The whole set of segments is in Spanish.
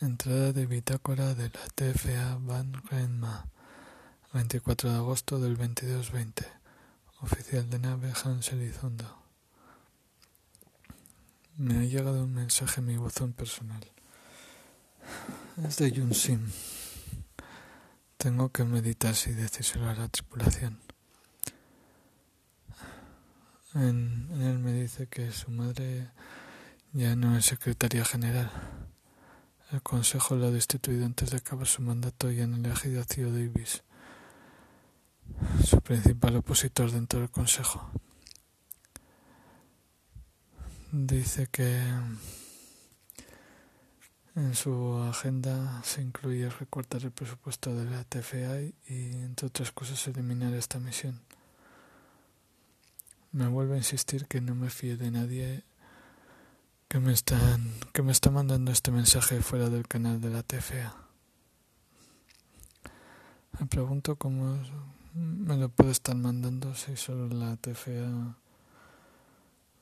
Entrada de bitácora de la TFA Van Renma, 24 de agosto del 2220. Oficial de nave Hans Elizondo. Me ha llegado un mensaje en mi buzón personal. Es de Yun Sim. Tengo que meditar si decírselo a la tripulación. En él me dice que su madre ya no es secretaria general. El Consejo lo ha destituido antes de acabar su mandato y han elegido a Theo Davis, su principal opositor dentro del Consejo. Dice que en su agenda se incluye recortar el presupuesto de la TFA y, entre otras cosas, eliminar esta misión. Me vuelve a insistir que no me fíe de nadie que me están que me está mandando este mensaje fuera del canal de la TFA. Me pregunto cómo me lo puede estar mandando si solo la TFA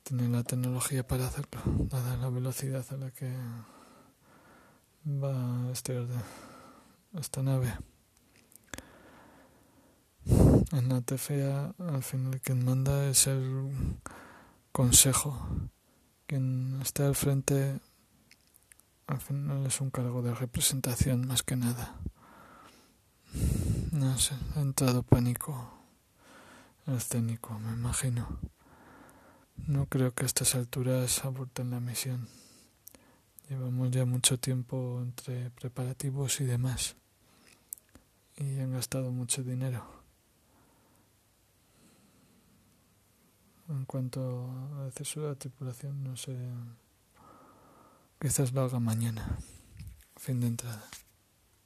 tiene la tecnología para hacerlo, dada la velocidad a la que va este esta nave. En la TFA al final quien manda es el consejo quien está al frente al final es un cargo de representación más que nada. No sé, ha entrado pánico escénico, me imagino. No creo que a estas alturas aborten la misión. Llevamos ya mucho tiempo entre preparativos y demás. Y han gastado mucho dinero. En cuanto a acceso a la tripulación, no sé. Quizás lo haga mañana. Fin de entrada.